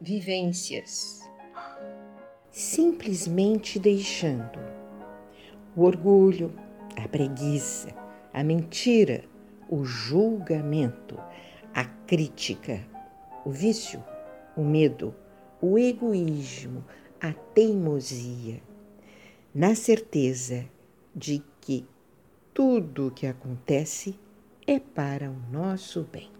vivências. Simplesmente deixando o orgulho, a preguiça, a mentira, o julgamento, a crítica, o vício, o medo, o egoísmo, a teimosia, na certeza de que tudo o que acontece é para o nosso bem.